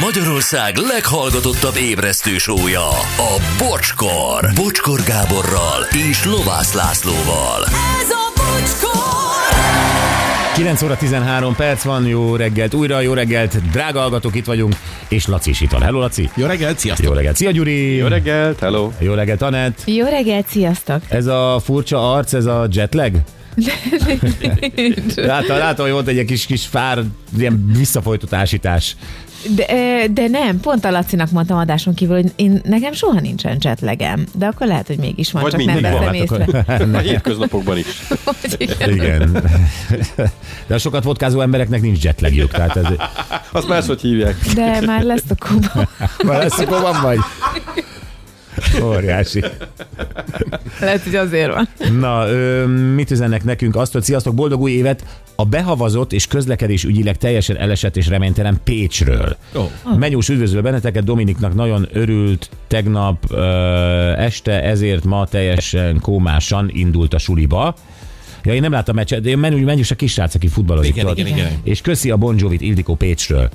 Magyarország leghallgatottabb ébresztő sója, a Bocskor. Bocskor Gáborral és Lovász Lászlóval. Ez a bocskor! 9 óra 13 perc van, jó reggelt, újra jó reggelt, drága hallgatók, itt vagyunk, és Laci is itt van. Hello, Laci! Jó reggelt, sziasztok! Jó reggelt, szia Gyuri! Jó reggelt, hello! Jó reggelt, Anett! Jó reggelt, sziasztok! Ez a furcsa arc, ez a jetlag? Látom, látom, hogy volt egy kis, kis fár, ilyen visszafolytott ásítás. De, de nem, pont a Lacinak mondtam adáson kívül, hogy én, nekem soha nincsen jetlegem, de akkor lehet, hogy mégis van, Vagy csak nem veszem hát észre. akkor- A hétköznapokban is. Igen. De a sokat vodkázó embereknek nincs jetlagjük, tehát ez... Azt más, hogy hívják. De már lesz a kuba. Már lesz, akkor van vagy. Óriási. Lehet, hogy azért van. Na, ö, mit üzennek nekünk? Azt, hogy sziasztok, boldog új évet! A behavazott és közlekedés ügyileg teljesen elesett és reménytelen Pécsről. Ó. Menyús üdvözlő benneteket, Dominiknak nagyon örült tegnap ö, este, ezért ma teljesen kómásan indult a suliba. Ja, én nem láttam meccset, de menő, a kisrác, aki futballozik. Igen, tudod. igen, igen. És köszi a Bon Jovit Ildikó Pécsről.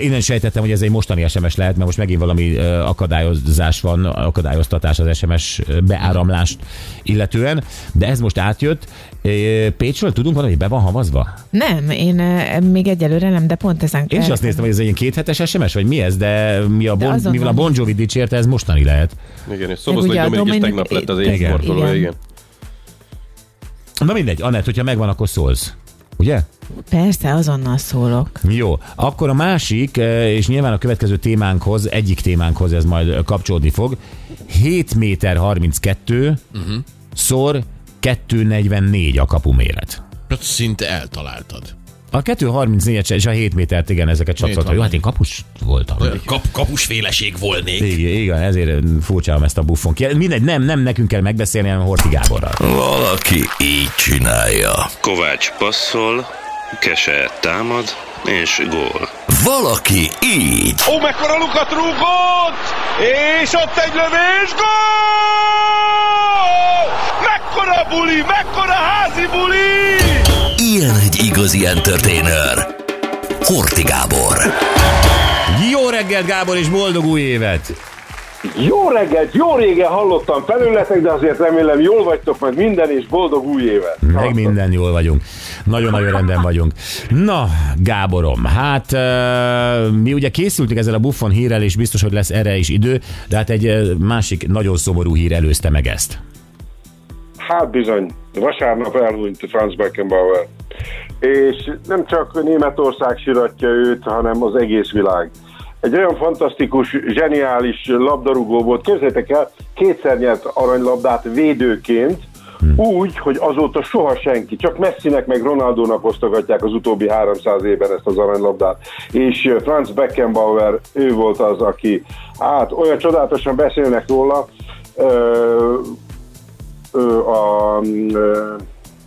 Innen sejtettem, hogy ez egy mostani SMS lehet, mert most megint valami akadályozás van, akadályoztatás az SMS beáramlást illetően, de ez most átjött. Pécsről tudunk valami, be van havazva? Nem, én még egyelőre nem, de pont ezen Én is azt néztem, hogy ez egy ilyen kéthetes SMS, vagy mi ez, de mi a bon, azon mivel a. Bon Jovi dicsérte, ez mostani lehet. Igen, és Szoboszlai ugye a Dominik is Dominik- tegnap lett az sportoló, igen. igen. Na mindegy, Anett, hogyha megvan, akkor szólsz. Ugye? Persze, azonnal szólok. Jó, akkor a másik, eh, és nyilván a következő témánkhoz, egyik témánkhoz ez majd kapcsolódni fog, 7 méter 32 uh-huh. szor 244 a kapuméret. Hát Szinte eltaláltad. A 234-et és a 7 métert, igen, ezeket csapszoltam. Jó, hát én kapus voltam. Kap, kapusféleség volnék. Igen, igen, ezért furcsálom ezt a buffon ki. Mindegy, nem, nem nekünk kell megbeszélni, hanem Horti Gáborral. Valaki így csinálja. Kovács passzol, Kese támad, és gól. Valaki így. Ó, mekkora lukat rúgott! És ott egy lövés, gól! Mekkora buli, mekkora házi buli! Ilyen egy igazi entertainer. Horti Gábor. Jó reggelt, Gábor, és boldog új évet! Jó reggelt, jó régen hallottam felületek, de azért remélem jól vagytok, meg minden, és boldog új évet. Meg minden jól vagyunk. Nagyon-nagyon rendben vagyunk. Na, Gáborom, hát mi ugye készültünk ezzel a buffon hírrel, és biztos, hogy lesz erre is idő, de hát egy másik nagyon szomorú hír előzte meg ezt. Hát bizony, vasárnap elhunyt Franz Beckenbauer. És nem csak Németország siratja őt, hanem az egész világ. Egy olyan fantasztikus, zseniális labdarúgó volt. Képzeljétek el, kétszer nyert aranylabdát védőként, úgy, hogy azóta soha senki, csak Messinek meg Ronaldónak osztogatják az utóbbi 300 évben ezt az aranylabdát. És Franz Beckenbauer, ő volt az, aki, hát olyan csodálatosan beszélnek róla, a ö,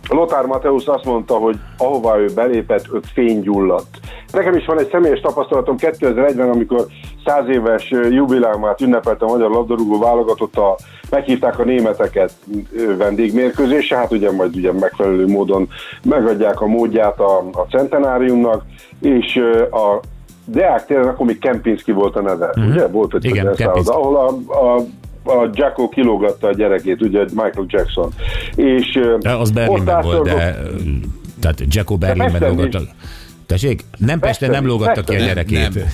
Lothar Mateusz azt mondta, hogy ahova ő belépett, ott fény gyulladt. Nekem is van egy személyes tapasztalatom 2001-ben, amikor 100 éves jubileumát ünnepelte a magyar labdarúgó válogatott, a, meghívták a németeket vendégmérkőzésre, hát ugye majd ugye megfelelő módon megadják a módját a, a centenáriumnak, és a Deák téren akkor még Kempinski volt a neve, uh-huh. ugye? Volt egy Igen, szálloda, ahol a, a a Jacko kilógatta a gyerekét, ugye Michael Jackson. És De az ott Berlinben volt, ászorgott- de tehát Jacko Berlinben lógatta. Tessék? Nem Pesten nem lógatta ki a gyerekét. Nem.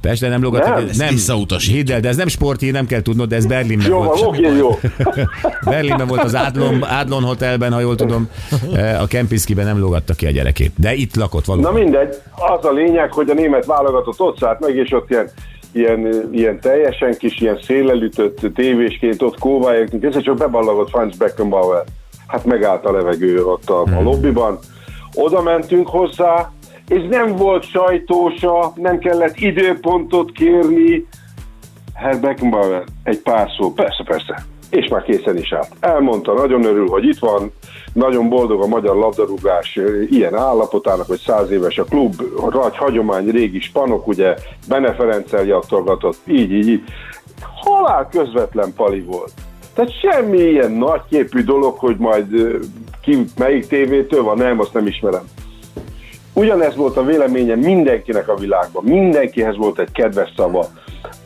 Pesten nem lógatta Nem. ki. Ezt visszautasítja. Hidd el, de ez nem sporthír, nem kell tudnod, de ez Berlinben Jó, van, volt. oké, jó. Berlinben volt az Adlon, Adlon Hotelben, ha jól tudom. Eh, A Kempinskiben nem lógatta ki a gyerekét. De itt lakott Na valóban. mindegy, az a lényeg, hogy a német válogatott ott szállt meg, és ott ilyen, ilyen, ilyen teljesen kis, ilyen szélelütött tévésként ott kóvályogtunk, és csak beballagott Franz Beckenbauer. Hát megállt a levegő ott a, a lobbiban. Oda mentünk hozzá, és nem volt sajtósa, nem kellett időpontot kérni. Herr Beckenbauer, egy pár szó, persze, persze. És már készen is állt. Elmondta, nagyon örül, hogy itt van, nagyon boldog a magyar labdarúgás ilyen állapotának, hogy száz éves a klub, nagy hagyomány, régi spanok, ugye Bene Ferenccel jaktolgatott, így, így, így. Halál közvetlen pali volt. Tehát semmi ilyen nagyképű dolog, hogy majd ki melyik tévétől van, nem, azt nem ismerem. ugyanez volt a véleménye mindenkinek a világban. Mindenkihez volt egy kedves szava.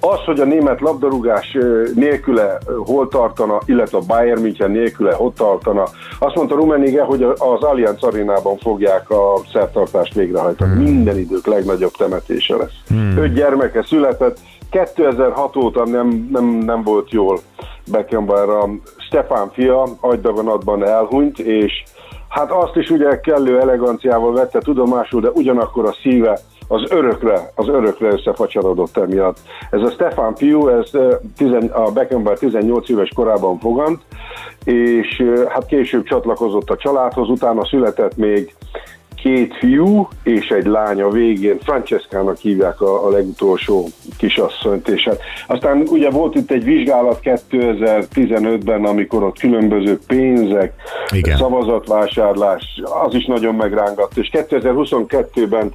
Az, hogy a német labdarúgás nélküle hol tartana, illetve a Bayern München nélküle hol tartana, azt mondta Rummenigge, hogy az Allianz arénában fogják a szertartást végrehajtani. Hmm. Minden idők legnagyobb temetése lesz. Hmm. Öt gyermeke született, 2006 óta nem, nem, nem volt jól Beckenbauer. Stefán fia agydaganatban elhunyt, és hát azt is ugye kellő eleganciával vette tudomásul, de ugyanakkor a szíve az örökre, az örökre összefacsarodott emiatt. Ez a Stefan fiú, ez tizen, a Beckenbauer 18 éves korában fogant, és hát később csatlakozott a családhoz, utána született még két fiú és egy lánya végén, Franceskának hívják a, a legutolsó kisasszonyt, és hát aztán ugye volt itt egy vizsgálat 2015-ben, amikor ott különböző pénzek, Igen. szavazatvásárlás, az is nagyon megrángatt, és 2022-ben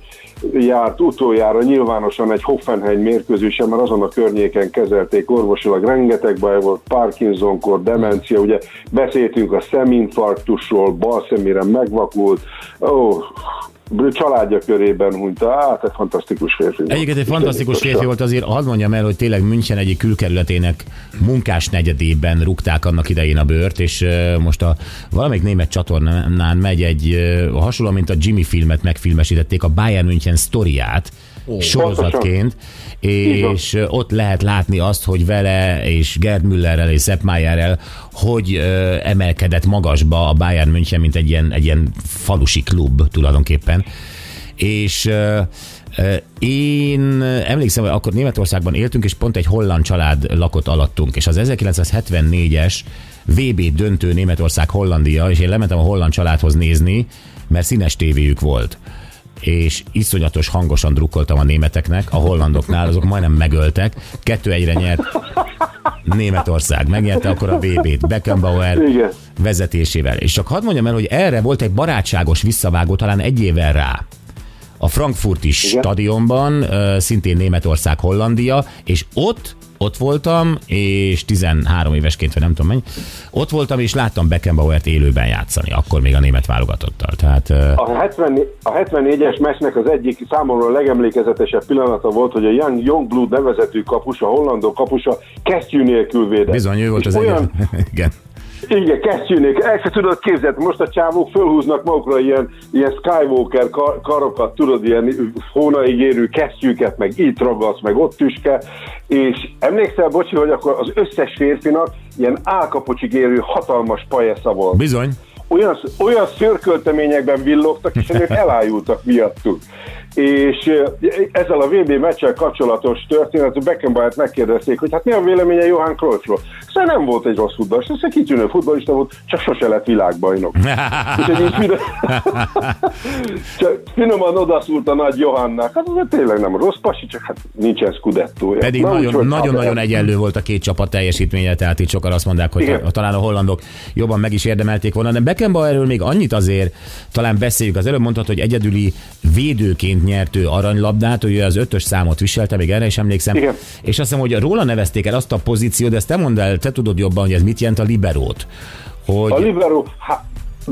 járt utoljára nyilvánosan egy Hoffenheim mérkőzésen, mert azon a környéken kezelték orvosilag, rengeteg baj volt, Parkinson-kor, demencia, ugye beszéltünk a szeminfarktusról, bal szemére megvakult, ó, Oh. Családja körében hunyt, hát egy fantasztikus férfi. volt. Egyébként egy fantasztikus férfi volt azért, hadd mondjam el, hogy tényleg München egyik külkerületének munkás negyedében rúgták annak idején a bőrt, és most a valamelyik német csatornán megy egy hasonló, mint a Jimmy filmet megfilmesítették, a Bayern München sztoriát, sorozatként, és ott lehet látni azt, hogy vele és Gerd Müllerrel és Sepp Mayerrel hogy ö, emelkedett magasba a Bayern München, mint egy ilyen, egy ilyen falusi klub tulajdonképpen. És ö, ö, én emlékszem, hogy akkor Németországban éltünk, és pont egy holland család lakott alattunk, és az 1974-es VB döntő Németország-Hollandia, és én lementem a holland családhoz nézni, mert színes tévéjük volt és iszonyatos hangosan drukkoltam a németeknek, a hollandoknál, azok majdnem megöltek. Kettő egyre nyert Németország. Megnyerte akkor a VB-t Beckenbauer Igen. Vezetésével. És csak hadd mondjam el, hogy erre volt egy barátságos visszavágó talán egy évvel rá. A Frankfurti stadionban, ö, szintén Németország, Hollandia, és ott ott voltam, és 13 évesként, vagy nem tudom mennyi, ott voltam, és láttam Beckenbauert élőben játszani, akkor még a német válogatottal. Tehát, A, 70, a 74-es meccsnek az egyik számomra legemlékezetesebb pillanata volt, hogy a Young Youngblood nevezetű kapus, a hollandok kapusa kesztyű nélkül védett. bizony, ő volt És az olyan, egyik. Igen. Igen, kesztyűnék. El se tudod képzelni. Most a csávók fölhúznak magukra ilyen, ilyen Skywalker kar- karokat, tudod, ilyen hónaig érő kesztyűket, meg itt ragasz, meg ott tüske. És emlékszel, bocsi, hogy akkor az összes férfinak ilyen álkapocsig érő hatalmas pajesza volt Bizony. olyan, olyan szörkölteményekben villogtak, és ennek elájultak miattuk. És ezzel a VB meccsel kapcsolatos történet, Beckenbauert megkérdezték, hogy hát mi a véleménye Johan Cruyffról. Szóval nem volt egy rossz futballista, ez egy kitűnő futballista volt, csak sose lett világbajnok. Úgyhogy így finom, csak finoman odaszúrt a nagy Johannak. Hát ez tényleg nem rossz pasi, csak hát nincsen scudettója. Pedig Na, nagyon, úgyhogy nagyon, hát- nagyon egyenlő volt a két csapat teljesítménye, tehát itt sokan azt mondják, hogy Igen. talán a hollandok jobban meg is érdemelték volna. De Beckenbauerről még annyit azért talán beszéljük. Az előbb mondtad, hogy egyedüli védőként nyert ő aranylabdát, hogy ő az ötös számot viselte, még erre is emlékszem. Igen. És azt hiszem, hogy róla nevezték el azt a pozíciót, de ezt te mondd el, te tudod jobban, hogy ez mit jelent a liberót. Hogy... A libero, há,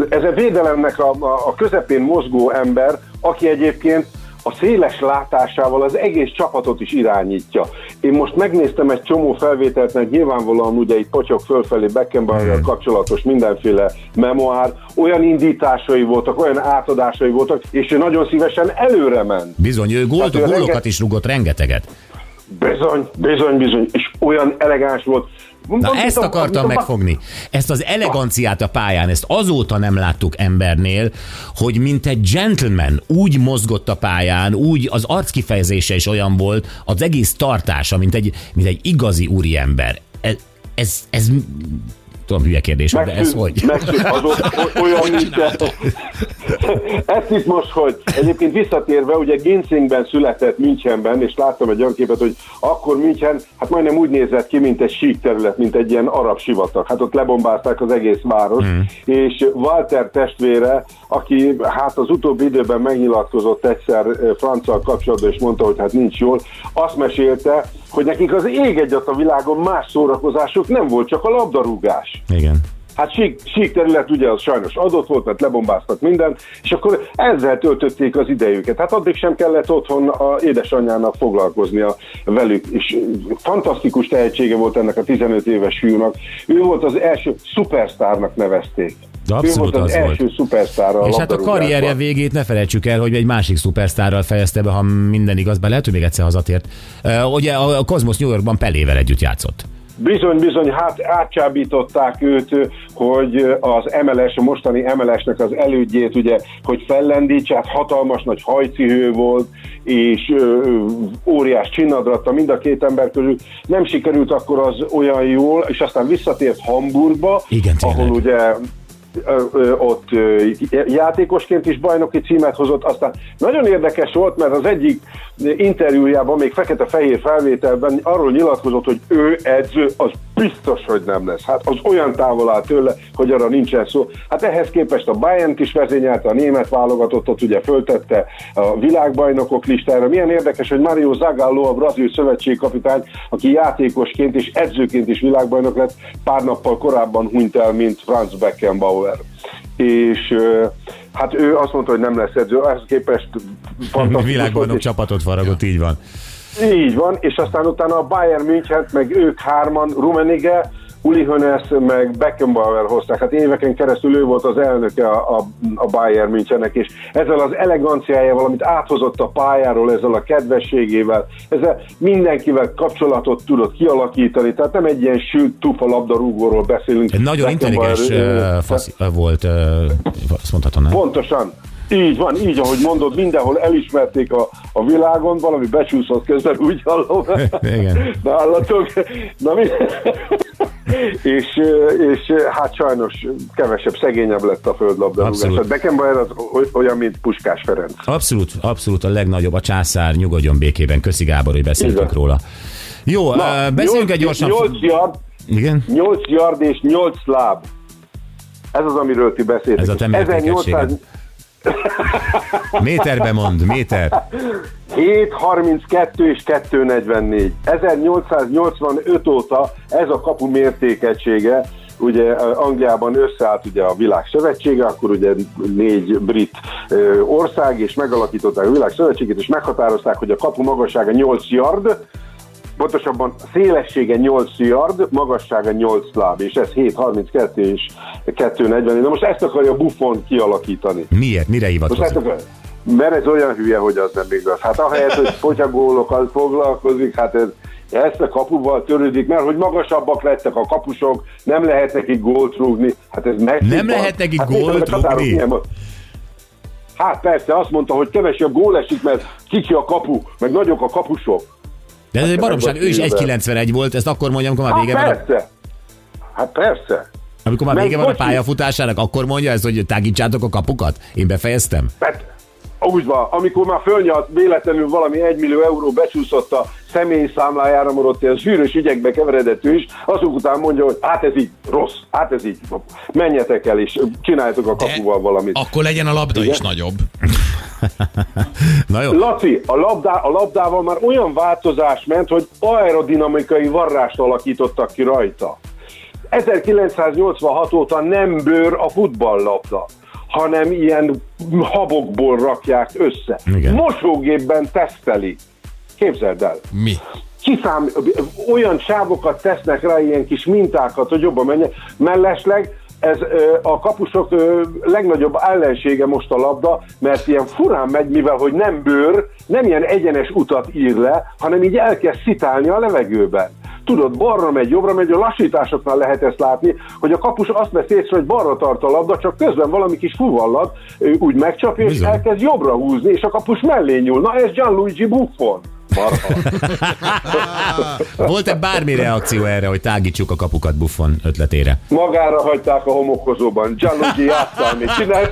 ez a védelemnek a, a, a közepén mozgó ember, aki egyébként a széles látásával az egész csapatot is irányítja. Én most megnéztem egy csomó felvételt, mert nyilvánvalóan ugye itt potyog fölfelé Beckenbauerrel kapcsolatos mindenféle memoár, olyan indításai voltak, olyan átadásai voltak, és ő nagyon szívesen előre ment. Bizony, ő gólt, Hát gólokat renget- is rugott rengeteget. Bizony, bizony, bizony, és olyan elegáns volt. Na ezt mint a- akartam mint megfogni. Ezt az eleganciát a pályán, ezt azóta nem láttuk embernél, hogy mint egy gentleman úgy mozgott a pályán, úgy az arckifejezése is olyan volt, az egész tartása, mint egy, mint egy igazi úriember. Ez, ez, ez tudom, hülye kérdés, de ez Megszűnt- hogy? Megszűnt, az o- olyan nincs. Ezt itt most, hogy egyébként visszatérve, ugye Ginzingben született Münchenben, és láttam egy olyan képet, hogy akkor München, hát majdnem úgy nézett ki, mint egy sík terület, mint egy ilyen arab sivatag. Hát ott lebombázták az egész város, Hmm. és Walter testvére, aki hát az utóbbi időben megnyilatkozott egyszer eh, franccal kapcsolatban, és mondta, hogy hát nincs jól, azt mesélte, hogy nekik az ég egyat a világon más szórakozásuk nem volt, csak a labdarúgás. Igen. Hát sík, sík terület ugye az sajnos adott volt, mert lebombáztak mindent, és akkor ezzel töltötték az idejüket. Hát addig sem kellett otthon a édesanyjának foglalkoznia velük, és fantasztikus tehetsége volt ennek a 15 éves fiúnak. Ő volt az első szupersztárnak nevezték. De abszolút ő volt az, az első volt. szupersztár a És hát a karrierje végét ne felejtsük el, hogy egy másik szupersztárral fejezte be, ha minden igaz, be lehet, hogy még egyszer hazatért. Uh, ugye a Cosmos New Yorkban Pelével együtt játszott. Bizony, bizony, hát átcsábították őt, hogy az MLS, a mostani MLS-nek az elődjét, ugye, hogy fellendítse, hát hatalmas nagy hajcihő volt, és ö, óriás csinnadratta mind a két ember közül. Nem sikerült akkor az olyan jól, és aztán visszatért Hamburgba, Igen, tényleg. ahol ugye ott játékosként is bajnoki címet hozott. Aztán nagyon érdekes volt, mert az egyik interjújában, még fekete-fehér felvételben arról nyilatkozott, hogy ő edző, az biztos, hogy nem lesz. Hát az olyan távol áll tőle, hogy arra nincsen szó. Hát ehhez képest a bayern is vezényelte, a német válogatottat ugye föltette a világbajnokok listára. Milyen érdekes, hogy Mario Zagallo, a brazil szövetségkapitány, aki játékosként és edzőként is világbajnok lett, pár nappal korábban hunyt el, mint Franz Beckenbauer és ö, hát ő azt mondta, hogy nem lesz edző, ehhez képest fantasztikus Világbajnok és- csapatot faragott, így van. így van, és aztán utána a Bayern München, meg ők hárman, Rummenigge, Uli Hoeneß, meg Beckenbauer hozták. Hát éveken keresztül ő volt az elnöke a, a, a Bayern Münchennek, és ezzel az eleganciájával, amit áthozott a pályáról, ezzel a kedvességével, ezzel mindenkivel kapcsolatot tudott kialakítani, tehát nem egy ilyen sült tufa labdarúgóról beszélünk. Egy nagyon intelligens uh, fasz, volt, uh, azt mondhatom, nem? Pontosan. Így van, így ahogy mondod, mindenhol elismerték a, a világon, valami becsúszott közben, úgy hallom. Igen. Nálatok. Na mi? És, és hát sajnos kevesebb, szegényebb lett a földlabdarúgás. Abszolút. Hát Beckenbauer az oly- olyan, mint Puskás Ferenc. Abszolút, abszolút a legnagyobb, a császár, nyugodjon békében. Köszi Gábor, hogy beszéltünk Igen. róla. Jó, uh, beszéljünk egy gyorsan. 8 yard, Igen? 8 yard és 8 láb. Ez az, amiről ti beszéltek. Ez a te. Méterbe mond, méter. 732 és 244. 1885 óta ez a kapu mértékegysége, ugye Angliában összeállt ugye a világ szövetsége, akkor ugye négy brit ö, ország, és megalakították a világ szövetségét, és meghatározták, hogy a kapu magassága 8 yard, pontosabban szélessége 8 yard, magassága 8 láb, és ez 732 és 240. Na most ezt akarja Buffon kialakítani. Miért? Mire hivatkozik? mert ez olyan hülye, hogy az nem igaz. Hát ahelyett, hogy potyagólokkal foglalkozik, hát ez, ezt a kapuval törődik, mert hogy magasabbak lettek a kapusok, nem lehet nekik gólt rúgni. Hát ez meg Nem lehet nekik hát gólt rúgni? Hát persze, azt mondta, hogy kevesebb gól esik, mert kicsi a kapu, meg nagyok a kapusok. De ez egy baromság, ő is Meg 1,91 volt, ezt akkor mondjam, amikor már Hát vége van, a, persze. Hát persze. amikor már Meg vége van a pályafutásának, akkor mondja ezt, hogy tágítsátok a kapukat? Én befejeztem? Hát, úgy van, amikor már fölnyalt véletlenül valami 1 millió euró becsúszott a személy számlájára, ott ilyen zsűrös ügyekbe keveredett ő is, azok után mondja, hogy hát ez így rossz, hát ez így, menjetek el és csináljátok a kapuval valamit. Akkor legyen a labda is nagyobb. Na jó, Laci, a, labdá, a labdával már olyan változás ment, hogy aerodinamikai varrást alakítottak ki rajta. 1986 óta nem bőr a futballlabda, hanem ilyen habokból rakják össze. Igen. Mosógépben teszteli. Képzeld el. Mi? kiszám, olyan sávokat tesznek rá, ilyen kis mintákat, hogy jobban menjen. Mellesleg ez a kapusok legnagyobb ellensége most a labda, mert ilyen furán megy, mivel hogy nem bőr, nem ilyen egyenes utat ír le, hanem így elkezd szitálni a levegőben. Tudod, balra megy, jobbra megy, a lassításoknál lehet ezt látni, hogy a kapus azt vesz észre, hogy balra tart a labda, csak közben valami kis fuvallat úgy megcsapja, és Bizony. elkezd jobbra húzni, és a kapus mellé nyúl. Na ez Gianluigi Buffon. Marha. volt-e bármi reakció erre, hogy tágítsuk a kapukat Buffon ötletére? Magára hagyták a homokozóban. Gianluigi játszál, mit csinál?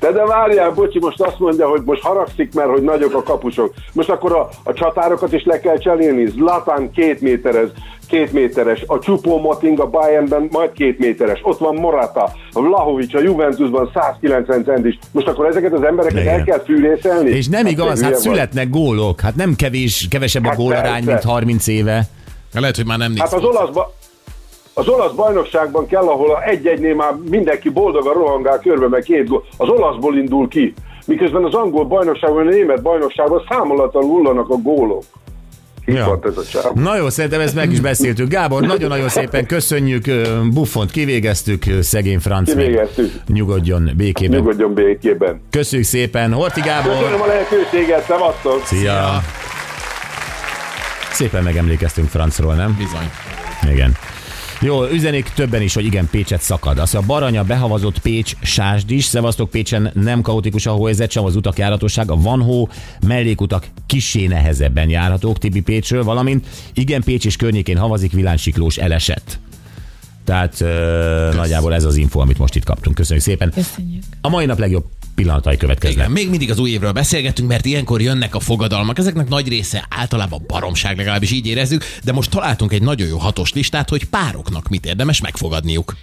De de várjál, bocsi, most azt mondja, hogy most haragszik, mert hogy nagyok a kapusok. Most akkor a, a csatárokat is le kell cserélni. Zlatán két méteres, két méteres, a Csupó Moting a Bayernben majd két méteres, ott van Morata, a Vlahovics a Juventusban 190 centis. Most akkor ezeket az embereket Igen. el kell fűrészelni? És nem Hát igaz, hát születnek gólok, hát nem kevés, kevesebb a Hát gólarány, persze. mint 30 éve. Lehet, hogy már nem Hát az olaszba, Az olasz bajnokságban kell, ahol a egy-egynél már mindenki boldogan rohangál körbe, meg két gól. Az olaszból indul ki. Miközben az angol bajnokságban, a német bajnokságban számolatlanul hullanak a gólok. Itt Ja. ez a csáv. Na jó, szerintem ezt meg is beszéltük. Gábor, nagyon-nagyon szépen köszönjük. Buffont kivégeztük, szegény Franc meg Kivégeztük. nyugodjon békében. Nyugodjon békében. Köszönjük szépen. Horti Gábor. Köszönöm a lehetőséget, szevasztok! Szia. Szépen megemlékeztünk Francról, nem? Bizony. Igen. Jó, üzenik többen is, hogy igen, Pécset szakad. Azt a Baranya behavazott Pécs sásd is, Szevasztok Pécsen nem kaotikus a hóhelyzet, sem az utak járatosság, a van hó, mellékutak kisé nehezebben járhatók Tibi Pécsről, valamint igen, Pécs és környékén havazik vilánsiklós elesett. Tehát ö, nagyjából ez az info, amit most itt kaptunk. Köszönjük szépen. Köszönjük. A mai nap legjobb pillanatai következnek. Igen, még mindig az új évről beszélgetünk, mert ilyenkor jönnek a fogadalmak. Ezeknek nagy része általában baromság, legalábbis így érezzük, de most találtunk egy nagyon jó hatos listát, hogy pároknak mit érdemes megfogadniuk.